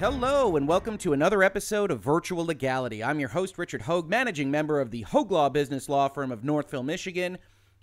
Hello, and welcome to another episode of Virtual Legality. I'm your host, Richard Hoeg, managing member of the Hoeg Law business law firm of Northville, Michigan.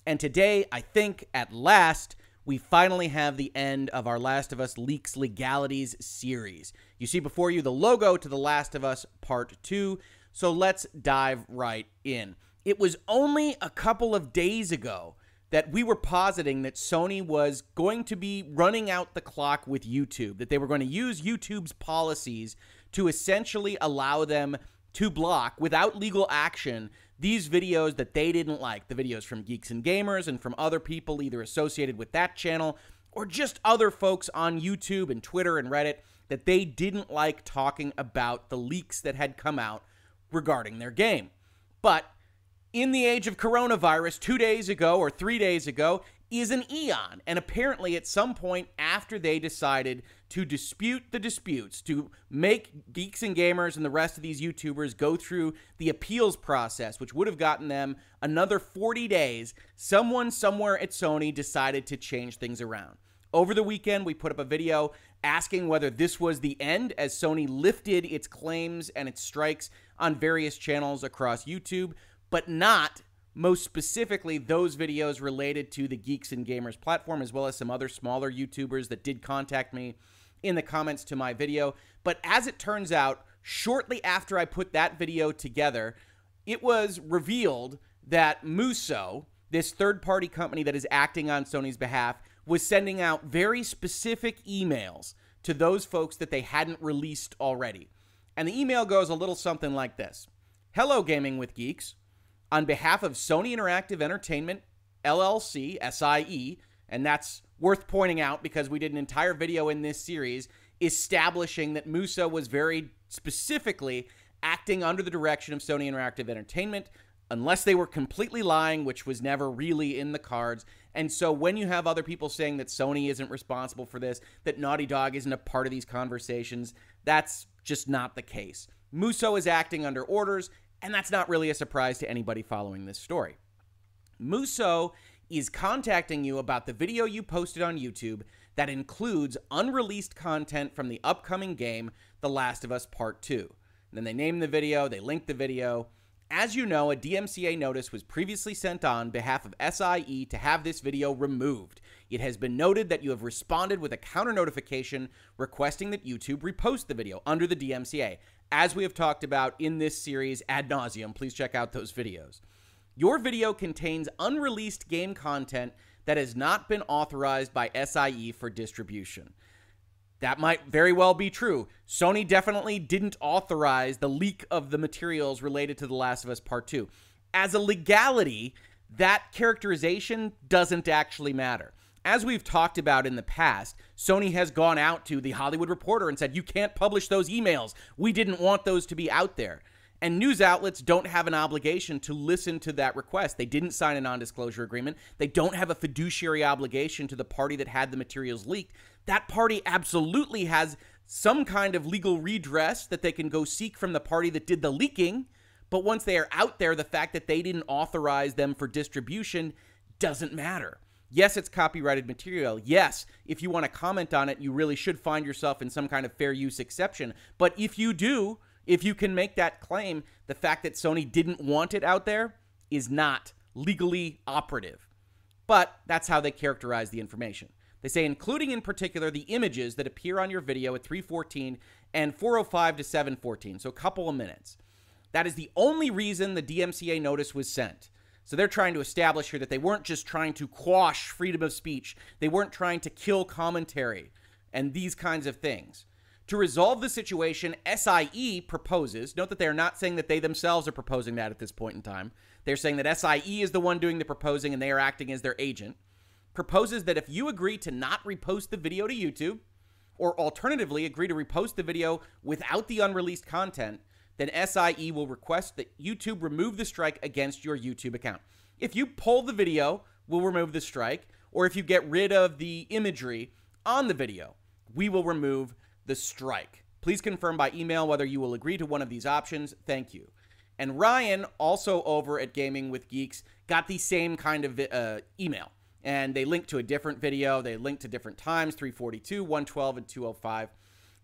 And today, I think at last, we finally have the end of our Last of Us Leaks Legalities series. You see before you the logo to The Last of Us Part 2, so let's dive right in. It was only a couple of days ago that we were positing that Sony was going to be running out the clock with YouTube, that they were going to use YouTube's policies to essentially allow them to block without legal action these videos that they didn't like, the videos from Geeks and Gamers and from other people either associated with that channel or just other folks on YouTube and Twitter and Reddit that they didn't like talking about the leaks that had come out regarding their game. But in the age of coronavirus two days ago or three days ago is an eon. And apparently, at some point after they decided to dispute the disputes, to make geeks and gamers and the rest of these YouTubers go through the appeals process, which would have gotten them another 40 days, someone somewhere at Sony decided to change things around. Over the weekend, we put up a video asking whether this was the end as Sony lifted its claims and its strikes on various channels across YouTube but not most specifically those videos related to the Geeks and Gamers platform, as well as some other smaller YouTubers that did contact me in the comments to my video. But as it turns out, shortly after I put that video together, it was revealed that Muso, this third party company that is acting on Sony's behalf, was sending out very specific emails to those folks that they hadn't released already. And the email goes a little something like this Hello, Gaming with Geeks on behalf of Sony Interactive Entertainment LLC, SIE, and that's worth pointing out because we did an entire video in this series establishing that Muso was very specifically acting under the direction of Sony Interactive Entertainment unless they were completely lying, which was never really in the cards. And so when you have other people saying that Sony isn't responsible for this, that Naughty Dog isn't a part of these conversations, that's just not the case. Muso is acting under orders and that's not really a surprise to anybody following this story. Muso is contacting you about the video you posted on YouTube that includes unreleased content from the upcoming game, The Last of Us Part 2. And then they name the video, they link the video. As you know, a DMCA notice was previously sent on behalf of SIE to have this video removed. It has been noted that you have responded with a counter notification requesting that YouTube repost the video under the DMCA as we have talked about in this series ad nauseum. Please check out those videos. Your video contains unreleased game content that has not been authorized by SIE for distribution. That might very well be true. Sony definitely didn't authorize the leak of the materials related to The Last of Us Part 2. As a legality, that characterization doesn't actually matter as we've talked about in the past, Sony has gone out to the Hollywood Reporter and said, you can't publish those emails. We didn't want those to be out there. And news outlets don't have an obligation to listen to that request. They didn't sign a non disclosure agreement. They don't have a fiduciary obligation to the party that had the materials leaked. That party absolutely has some kind of legal redress that they can go seek from the party that did the leaking. But once they are out there, the fact that they didn't authorize them for distribution doesn't matter. Yes, it's copyrighted material. Yes, if you want to comment on it, you really should find yourself in some kind of fair use exception. But if you do, if you can make that claim, the fact that Sony didn't want it out there is not legally operative. But that's how they characterize the information. They say, including in particular the images that appear on your video at 314 and 405 to 714, so a couple of minutes. That is the only reason the DMCA notice was sent. So they're trying to establish here that they weren't just trying to quash freedom of speech, they weren't trying to kill commentary and these kinds of things. To resolve the situation, SIE proposes, note that they are not saying that they themselves are proposing that at this point in time. They're saying that SIE is the one doing the proposing and they are acting as their agent. Proposes that if you agree to not repost the video to YouTube, or alternatively agree to repost the video without the unreleased content, then SIE will request that YouTube remove the strike against your YouTube account. If you pull the video, we'll remove the strike, or if you get rid of the imagery on the video, we will remove the strike. Please confirm by email whether you will agree to one of these options. Thank you. And Ryan, also over at Gaming with Geeks, got the same kind of uh, email. And they linked to a different video. They linked to different times 342, 112, and 205.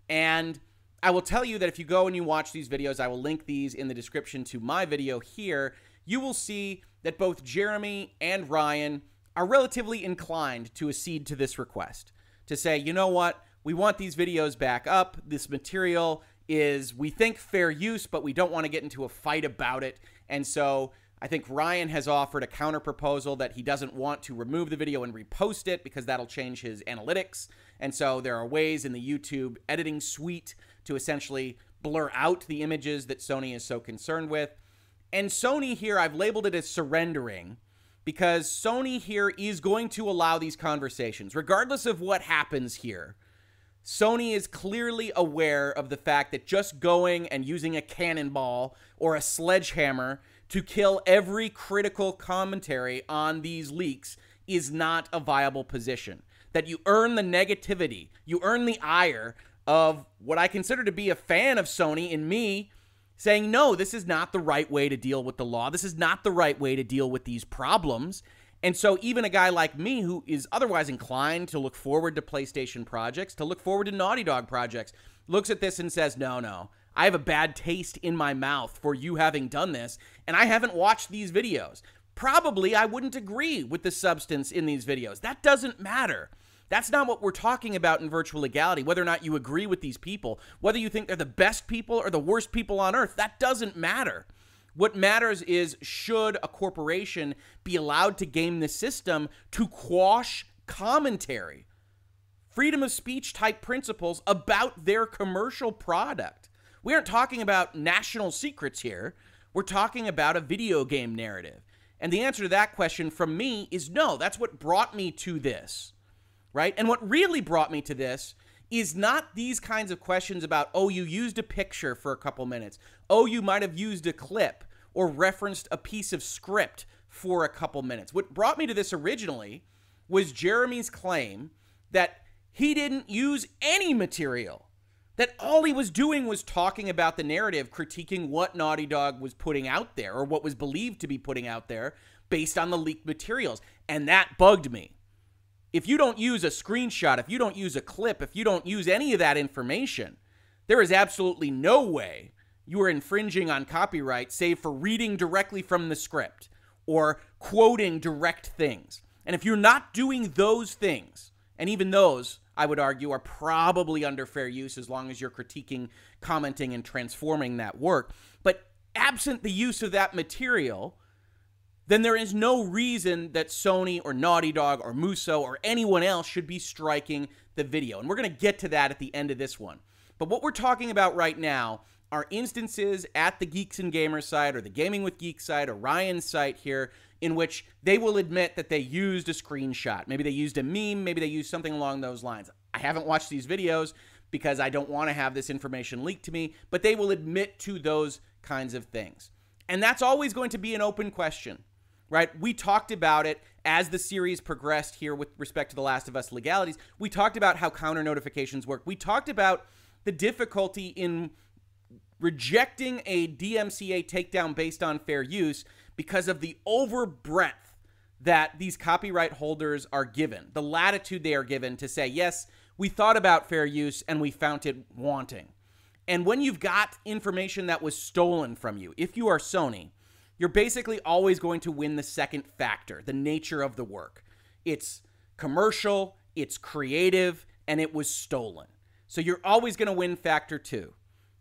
And I will tell you that if you go and you watch these videos, I will link these in the description to my video here. You will see that both Jeremy and Ryan are relatively inclined to accede to this request to say, you know what, we want these videos back up. This material is, we think, fair use, but we don't want to get into a fight about it. And so I think Ryan has offered a counter proposal that he doesn't want to remove the video and repost it because that'll change his analytics. And so there are ways in the YouTube editing suite to essentially blur out the images that Sony is so concerned with. And Sony here, I've labeled it as surrendering because Sony here is going to allow these conversations, regardless of what happens here. Sony is clearly aware of the fact that just going and using a cannonball or a sledgehammer to kill every critical commentary on these leaks is not a viable position. That you earn the negativity, you earn the ire of what I consider to be a fan of Sony in me saying, no, this is not the right way to deal with the law. This is not the right way to deal with these problems. And so, even a guy like me who is otherwise inclined to look forward to PlayStation projects, to look forward to Naughty Dog projects, looks at this and says, no, no, I have a bad taste in my mouth for you having done this, and I haven't watched these videos. Probably I wouldn't agree with the substance in these videos. That doesn't matter. That's not what we're talking about in virtual legality. Whether or not you agree with these people, whether you think they're the best people or the worst people on earth, that doesn't matter. What matters is should a corporation be allowed to game the system to quash commentary, freedom of speech type principles about their commercial product? We aren't talking about national secrets here. We're talking about a video game narrative. And the answer to that question from me is no. That's what brought me to this right? And what really brought me to this is not these kinds of questions about, oh, you used a picture for a couple minutes. Oh, you might have used a clip or referenced a piece of script for a couple minutes. What brought me to this originally was Jeremy's claim that he didn't use any material. That all he was doing was talking about the narrative, critiquing what Naughty Dog was putting out there or what was believed to be putting out there based on the leaked materials. And that bugged me if you don't use a screenshot, if you don't use a clip, if you don't use any of that information, there is absolutely no way you are infringing on copyright save for reading directly from the script or quoting direct things. And if you're not doing those things, and even those, I would argue, are probably under fair use as long as you're critiquing, commenting, and transforming that work. But absent the use of that material, then there is no reason that Sony or Naughty Dog or Muso or anyone else should be striking the video. And we're going to get to that at the end of this one. But what we're talking about right now are instances at the Geeks and Gamers site or the Gaming with Geeks site or Ryan's site here in which they will admit that they used a screenshot. Maybe they used a meme, maybe they used something along those lines. I haven't watched these videos because I don't want to have this information leaked to me, but they will admit to those kinds of things. And that's always going to be an open question right? We talked about it as the series progressed here with respect to The Last of Us legalities. We talked about how counter notifications work. We talked about the difficulty in rejecting a DMCA takedown based on fair use because of the over breadth that these copyright holders are given, the latitude they are given to say, yes, we thought about fair use and we found it wanting. And when you've got information that was stolen from you, if you are Sony, you're basically always going to win the second factor, the nature of the work. It's commercial, it's creative, and it was stolen. So you're always going to win factor two.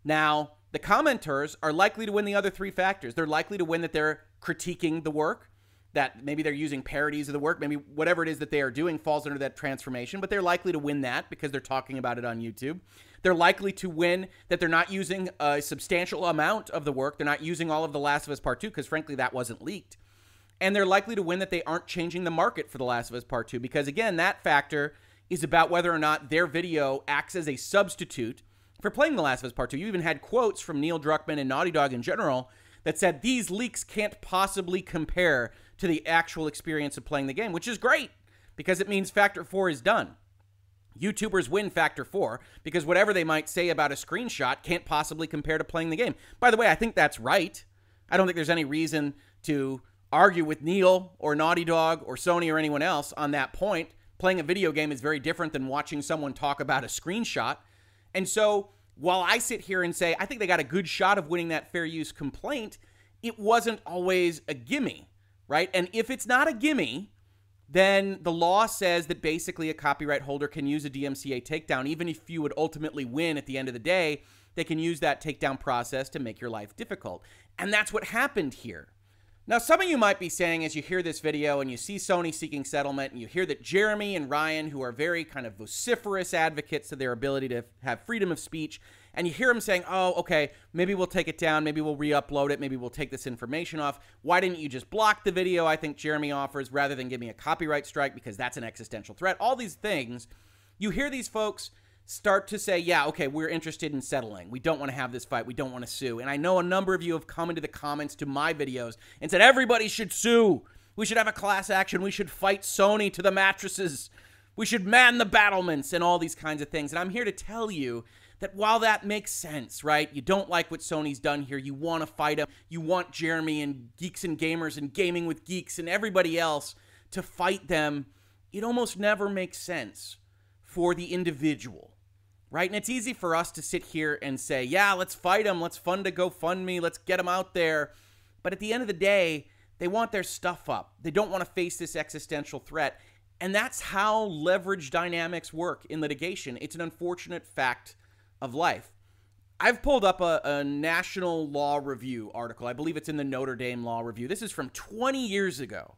Now, the commenters are likely to win the other three factors. They're likely to win that they're critiquing the work, that maybe they're using parodies of the work, maybe whatever it is that they are doing falls under that transformation, but they're likely to win that because they're talking about it on YouTube. They're likely to win that they're not using a substantial amount of the work. They're not using all of The Last of Us Part 2 because, frankly, that wasn't leaked. And they're likely to win that they aren't changing the market for The Last of Us Part 2 because, again, that factor is about whether or not their video acts as a substitute for playing The Last of Us Part 2. You even had quotes from Neil Druckmann and Naughty Dog in general that said these leaks can't possibly compare to the actual experience of playing the game, which is great because it means Factor 4 is done. YouTubers win Factor 4 because whatever they might say about a screenshot can't possibly compare to playing the game. By the way, I think that's right. I don't think there's any reason to argue with Neil or Naughty Dog or Sony or anyone else on that point. Playing a video game is very different than watching someone talk about a screenshot. And so while I sit here and say, I think they got a good shot of winning that fair use complaint, it wasn't always a gimme, right? And if it's not a gimme, then the law says that basically a copyright holder can use a DMCA takedown, even if you would ultimately win at the end of the day, they can use that takedown process to make your life difficult. And that's what happened here. Now, some of you might be saying as you hear this video and you see Sony seeking settlement and you hear that Jeremy and Ryan, who are very kind of vociferous advocates of their ability to have freedom of speech, and you hear them saying, oh, okay, maybe we'll take it down, maybe we'll re upload it, maybe we'll take this information off. Why didn't you just block the video? I think Jeremy offers rather than give me a copyright strike because that's an existential threat. All these things. You hear these folks start to say, yeah, okay, we're interested in settling. We don't want to have this fight. We don't want to sue. And I know a number of you have come into the comments to my videos and said, everybody should sue. We should have a class action. We should fight Sony to the mattresses. We should man the battlements and all these kinds of things. And I'm here to tell you that while that makes sense, right? You don't like what Sony's done here. You want to fight them. You want Jeremy and Geeks and Gamers and Gaming with Geeks and everybody else to fight them. It almost never makes sense for the individual right? And it's easy for us to sit here and say, yeah, let's fight them. Let's fund to GoFundMe. Let's get them out there. But at the end of the day, they want their stuff up. They don't want to face this existential threat. And that's how leverage dynamics work in litigation. It's an unfortunate fact of life. I've pulled up a, a, National Law Review article. I believe it's in the Notre Dame Law Review. This is from 20 years ago.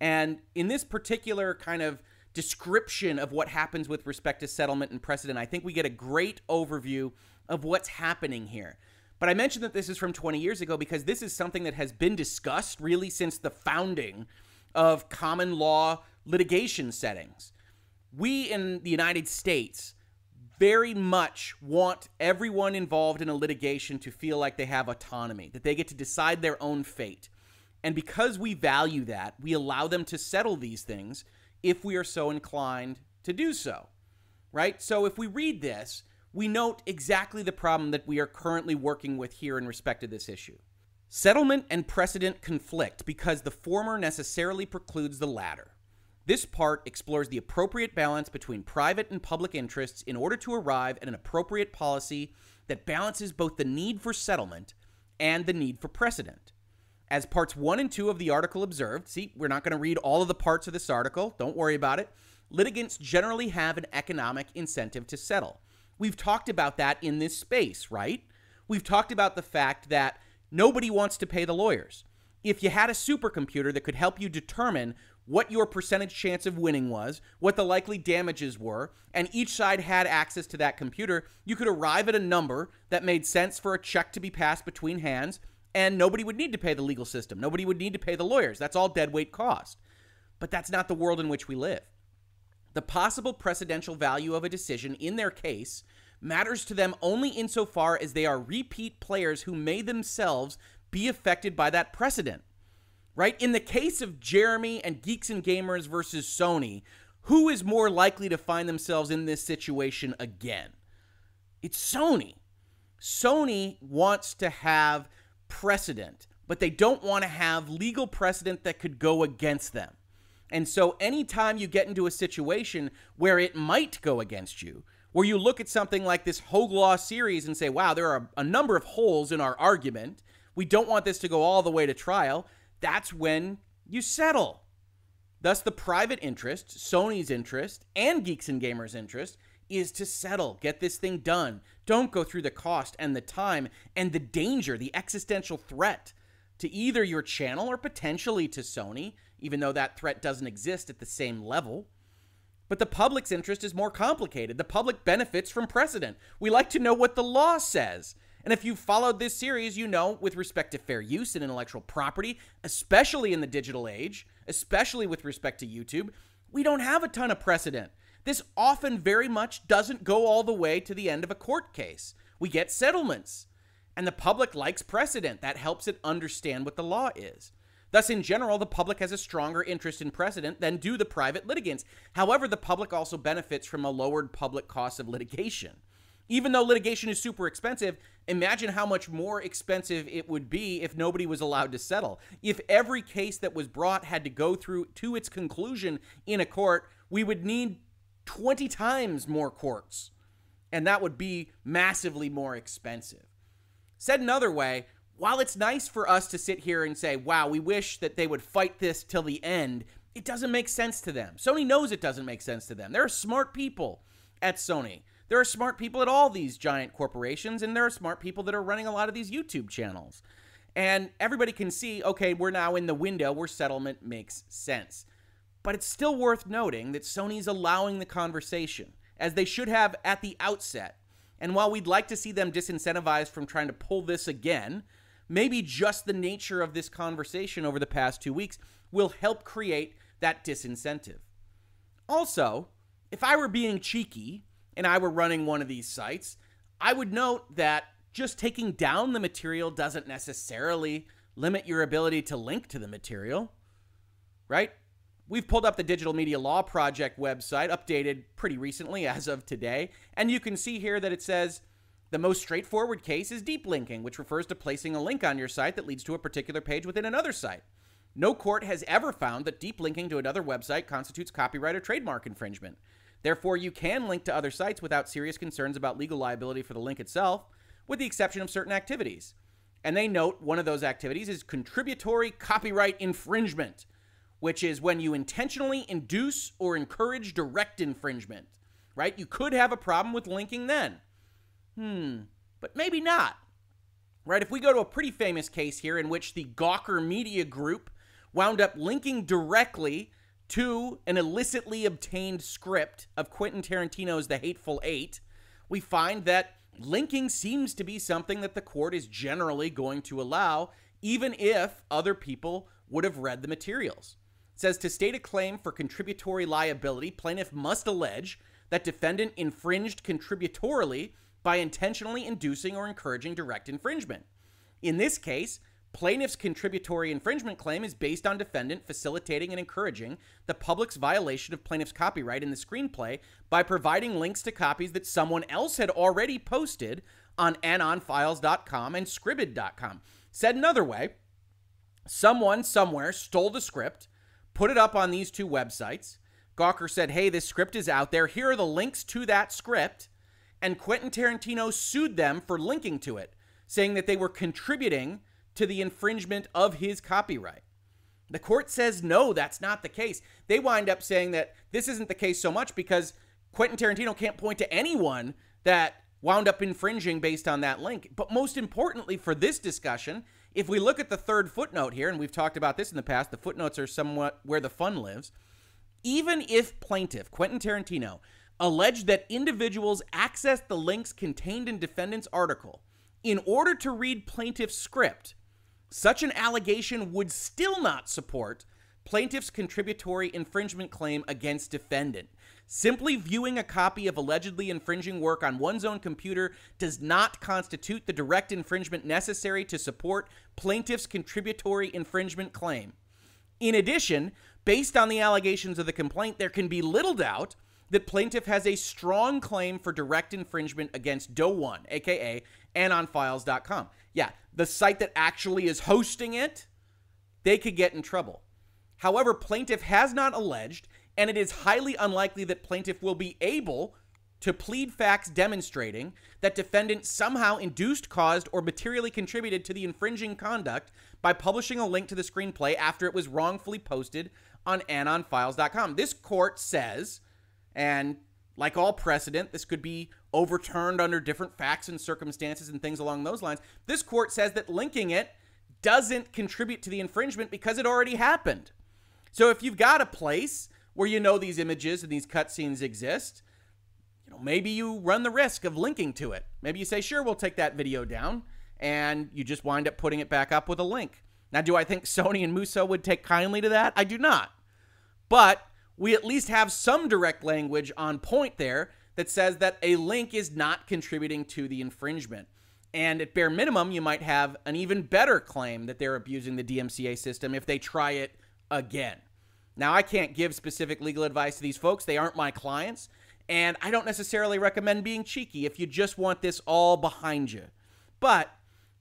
And in this particular kind of description of what happens with respect to settlement and precedent, I think we get a great overview of what's happening here. But I mentioned that this is from 20 years ago because this is something that has been discussed really since the founding of common law litigation settings. We in the United States very much want everyone involved in a litigation to feel like they have autonomy, that they get to decide their own fate. And because we value that, we allow them to settle these things if we are so inclined to do so, right? So if we read this, we note exactly the problem that we are currently working with here in respect to this issue. Settlement and precedent conflict because the former necessarily precludes the latter. This part explores the appropriate balance between private and public interests in order to arrive at an appropriate policy that balances both the need for settlement and the need for precedent. As parts one and two of the article observed, see, we're not going to read all of the parts of this article, don't worry about it. Litigants generally have an economic incentive to settle. We've talked about that in this space, right? We've talked about the fact that nobody wants to pay the lawyers. If you had a supercomputer that could help you determine what your percentage chance of winning was, what the likely damages were, and each side had access to that computer, you could arrive at a number that made sense for a check to be passed between hands and nobody would need to pay the legal system. Nobody would need to pay the lawyers. That's all deadweight cost. But that's not the world in which we live. The possible precedential value of a decision in their case matters to them only insofar as they are repeat players who may themselves be affected by that precedent. Right? In the case of Jeremy and Geeks and Gamers versus Sony, who is more likely to find themselves in this situation again? It's Sony. Sony wants to have precedent, but they don't want to have legal precedent that could go against them. And so, anytime you get into a situation where it might go against you, where you look at something like this Hoeg Law series and say, wow, there are a number of holes in our argument, we don't want this to go all the way to trial, that's when you settle. Thus, the private interest, Sony's interest, and Geeks and Gamers' interest is to settle, get this thing done. Don't go through the cost and the time and the danger, the existential threat to either your channel or potentially to Sony, even though that threat doesn't exist at the same level. But the public's interest is more complicated. The public benefits from precedent. We like to know what the law says. And if you've followed this series, you know, with respect to fair use and intellectual property, especially in the digital age, especially with respect to YouTube, we don't have a ton of precedent. This often very much doesn't go all the way to the end of a court case. We get settlements, and the public likes precedent. That helps it understand what the law is. Thus, in general, the public has a stronger interest in precedent than do the private litigants. However, the public also benefits from a lowered public cost of litigation. Even though litigation is super expensive, imagine how much more expensive it would be if nobody was allowed to settle. If every case that was brought had to go through to its conclusion in a court, we would need 20 times more courts. and that would be massively more expensive. Said another way, while it's nice for us to sit here and say, wow, we wish that they would fight this till the end, it doesn't make sense to them. Sony knows it doesn't make sense to them. There are smart people at Sony. There are smart people at all these giant corporations, and there are smart people that are running a lot of these YouTube channels. And everybody can see, okay, we're now in the window where settlement makes sense. But it's still worth noting that Sony's allowing the conversation, as they should have at the outset. And while we'd like to see them disincentivized from trying to pull this again, maybe just the nature of this conversation over the past two weeks will help create that disincentive. Also, if I were being cheeky and I were running one of these sites, I would note that just taking down the material doesn't necessarily limit your ability to link to the material, right? We've pulled up the Digital Media Law Project website, updated pretty recently as of today, and you can see here that it says the most straightforward case is deep linking, which refers to placing a link on your site that leads to a particular page within another site. No court has ever found that deep linking to another website constitutes copyright or trademark infringement. Therefore, you can link to other sites without serious concerns about legal liability for the link itself, with the exception of certain activities. And they note one of those activities is contributory copyright infringement, which is when you intentionally induce or encourage direct infringement, right? You could have a problem with linking then. Hmm, but maybe not. Right? If we go to a pretty famous case here in which the Gawker Media Group wound up linking directly to an illicitly obtained script of Quentin Tarantino's The Hateful Eight, we find that linking seems to be something that the court is generally going to allow, even if other people would have read the materials. It says to state a claim for contributory liability, plaintiff must allege that defendant infringed contributorily by intentionally inducing or encouraging direct infringement. In this case, plaintiff's contributory infringement claim is based on defendant facilitating and encouraging the public's violation of plaintiff's copyright in the screenplay by providing links to copies that someone else had already posted on anonfiles.com and scribd.com. Said another way, someone somewhere stole the script, put it up on these two websites. Gawker said, "Hey, this script is out there. Here are the links to that script." and Quentin Tarantino sued them for linking to it, saying that they were contributing to the infringement of his copyright. The court says no, that's not the case. They wind up saying that this isn't the case so much because Quentin Tarantino can't point to anyone that wound up infringing based on that link. But most importantly for this discussion, if we look at the third footnote here, and we've talked about this in the past, the footnotes are somewhat where the fun lives. Even if plaintiff Quentin Tarantino alleged that individuals accessed the links contained in defendant's article in order to read plaintiff's script, such an allegation would still not support plaintiff's contributory infringement claim against defendant. Simply viewing a copy of allegedly infringing work on one's own computer does not constitute the direct infringement necessary to support plaintiff's contributory infringement claim. In addition, based on the allegations of the complaint, there can be little doubt that plaintiff has a strong claim for direct infringement against Doe1, aka anonfiles.com. Yeah, the site that actually is hosting it, they could get in trouble. However, plaintiff has not alleged, and it is highly unlikely that plaintiff will be able to plead facts demonstrating that defendant somehow induced, caused, or materially contributed to the infringing conduct by publishing a link to the screenplay after it was wrongfully posted on anonfiles.com. This court says and like all precedent, this could be overturned under different facts and circumstances and things along those lines. This court says that linking it doesn't contribute to the infringement because it already happened. So if you've got a place where you know these images and these cutscenes exist, you know, maybe you run the risk of linking to it. Maybe you say, sure, we'll take that video down, and you just wind up putting it back up with a link. Now, do I think Sony and Muso would take kindly to that? I do not. But we at least have some direct language on point there that says that a link is not contributing to the infringement. And at bare minimum, you might have an even better claim that they're abusing the DMCA system if they try it again. Now, I can't give specific legal advice to these folks, they aren't my clients. And I don't necessarily recommend being cheeky if you just want this all behind you. But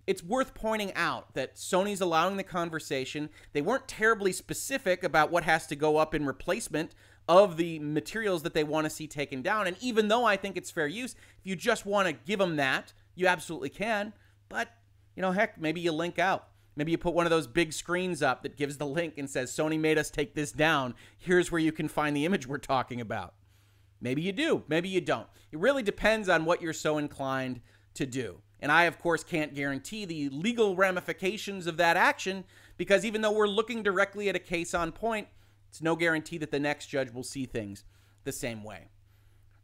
it's worth pointing out that Sony's allowing the conversation. They weren't terribly specific about what has to go up in replacement of the materials that they want to see taken down. And even though I think it's fair use, if you just want to give them that, you absolutely can. But, you know, heck, maybe you link out. Maybe you put one of those big screens up that gives the link and says, Sony made us take this down. Here's where you can find the image we're talking about. Maybe you do. Maybe you don't. It really depends on what you're so inclined to do. And I, of course, can't guarantee the legal ramifications of that action because even though we're looking directly at a case on point, it's no guarantee that the next judge will see things the same way.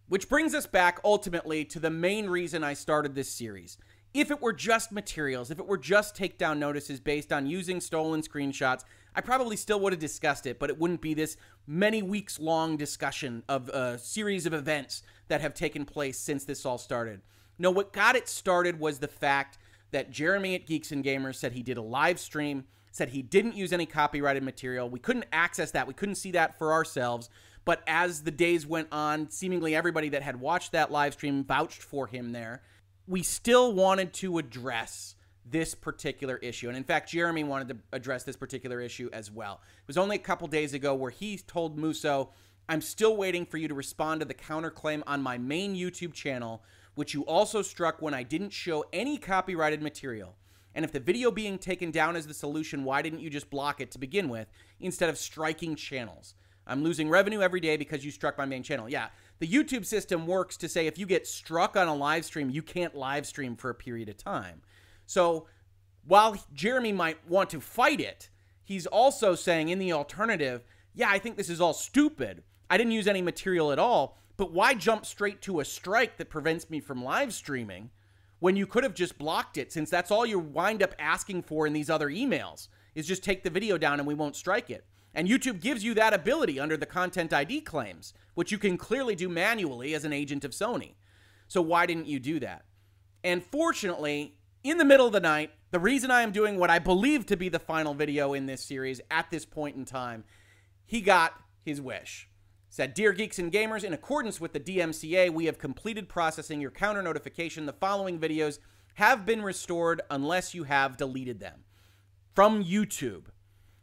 Which brings us back ultimately to the main reason I started this series. If it were just materials, if it were just takedown notices based on using stolen screenshots, I probably still would have discussed it, but it wouldn't be this many weeks long discussion of a series of events that have taken place since this all started. No, what got it started was the fact that Jeremy at Geeks and Gamers said he did a live stream, said he didn't use any copyrighted material. We couldn't access that, we couldn't see that for ourselves. But as the days went on, seemingly everybody that had watched that live stream vouched for him there we still wanted to address this particular issue. And in fact, Jeremy wanted to address this particular issue as well. It was only a couple days ago where he told Muso, I'm still waiting for you to respond to the counterclaim on my main YouTube channel, which you also struck when I didn't show any copyrighted material. And if the video being taken down is the solution, why didn't you just block it to begin with instead of striking channels? I'm losing revenue every day because you struck my main channel. Yeah, the YouTube system works to say if you get struck on a live stream, you can't live stream for a period of time. So while Jeremy might want to fight it, he's also saying in the alternative, yeah, I think this is all stupid. I didn't use any material at all, but why jump straight to a strike that prevents me from live streaming when you could have just blocked it since that's all you wind up asking for in these other emails is just take the video down and we won't strike it. And YouTube gives you that ability under the Content ID claims, which you can clearly do manually as an agent of Sony. So why didn't you do that? And fortunately, in the middle of the night, the reason I am doing what I believe to be the final video in this series at this point in time, he got his wish. Said, Dear Geeks and Gamers, in accordance with the DMCA, we have completed processing your counter notification. The following videos have been restored unless you have deleted them. From YouTube.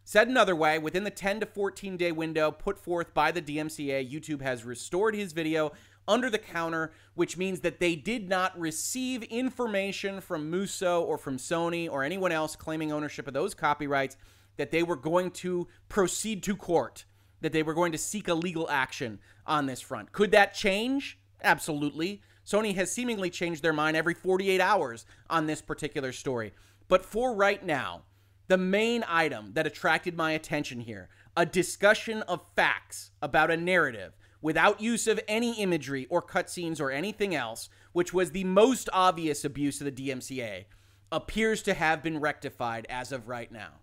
Said another way, within the 10 to 14 day window put forth by the DMCA, YouTube has restored his video under the counter, which means that they did not receive information from Muso or from Sony or anyone else claiming ownership of those copyrights that they were going to proceed to court, that they were going to seek a legal action on this front. Could that change? Absolutely. Sony has seemingly changed their mind every 48 hours on this particular story. But for right now, the main item that attracted my attention here a discussion of facts about a narrative without use of any imagery or cutscenes or anything else, which was the most obvious abuse of the DMCA, appears to have been rectified as of right now.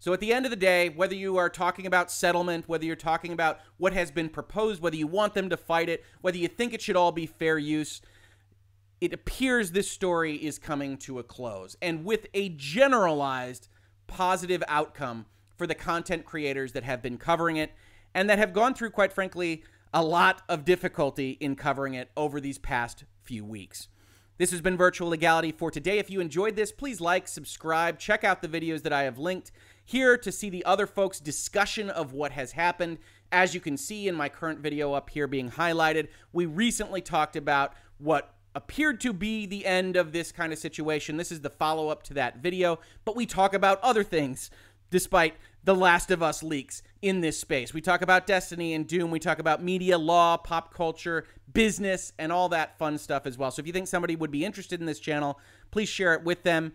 So at the end of the day, whether you are talking about settlement, whether you're talking about what has been proposed, whether you want them to fight it, whether you think it should all be fair use, it appears this story is coming to a close. And with a generalized positive outcome for the content creators that have been covering it and that have gone through, quite frankly, a lot of difficulty in covering it over these past few weeks. This has been Virtual Legality for today. If you enjoyed this, please like, subscribe, check out the videos that I have linked here to see the other folks' discussion of what has happened. As you can see in my current video up here being highlighted, we recently talked about what appeared to be the end of this kind of situation. This is the follow up to that video, but we talk about other things despite the Last of Us leaks in this space. We talk about Destiny and Doom. We talk about media, law, pop culture, business, and all that fun stuff as well. So if you think somebody would be interested in this channel, please share it with them.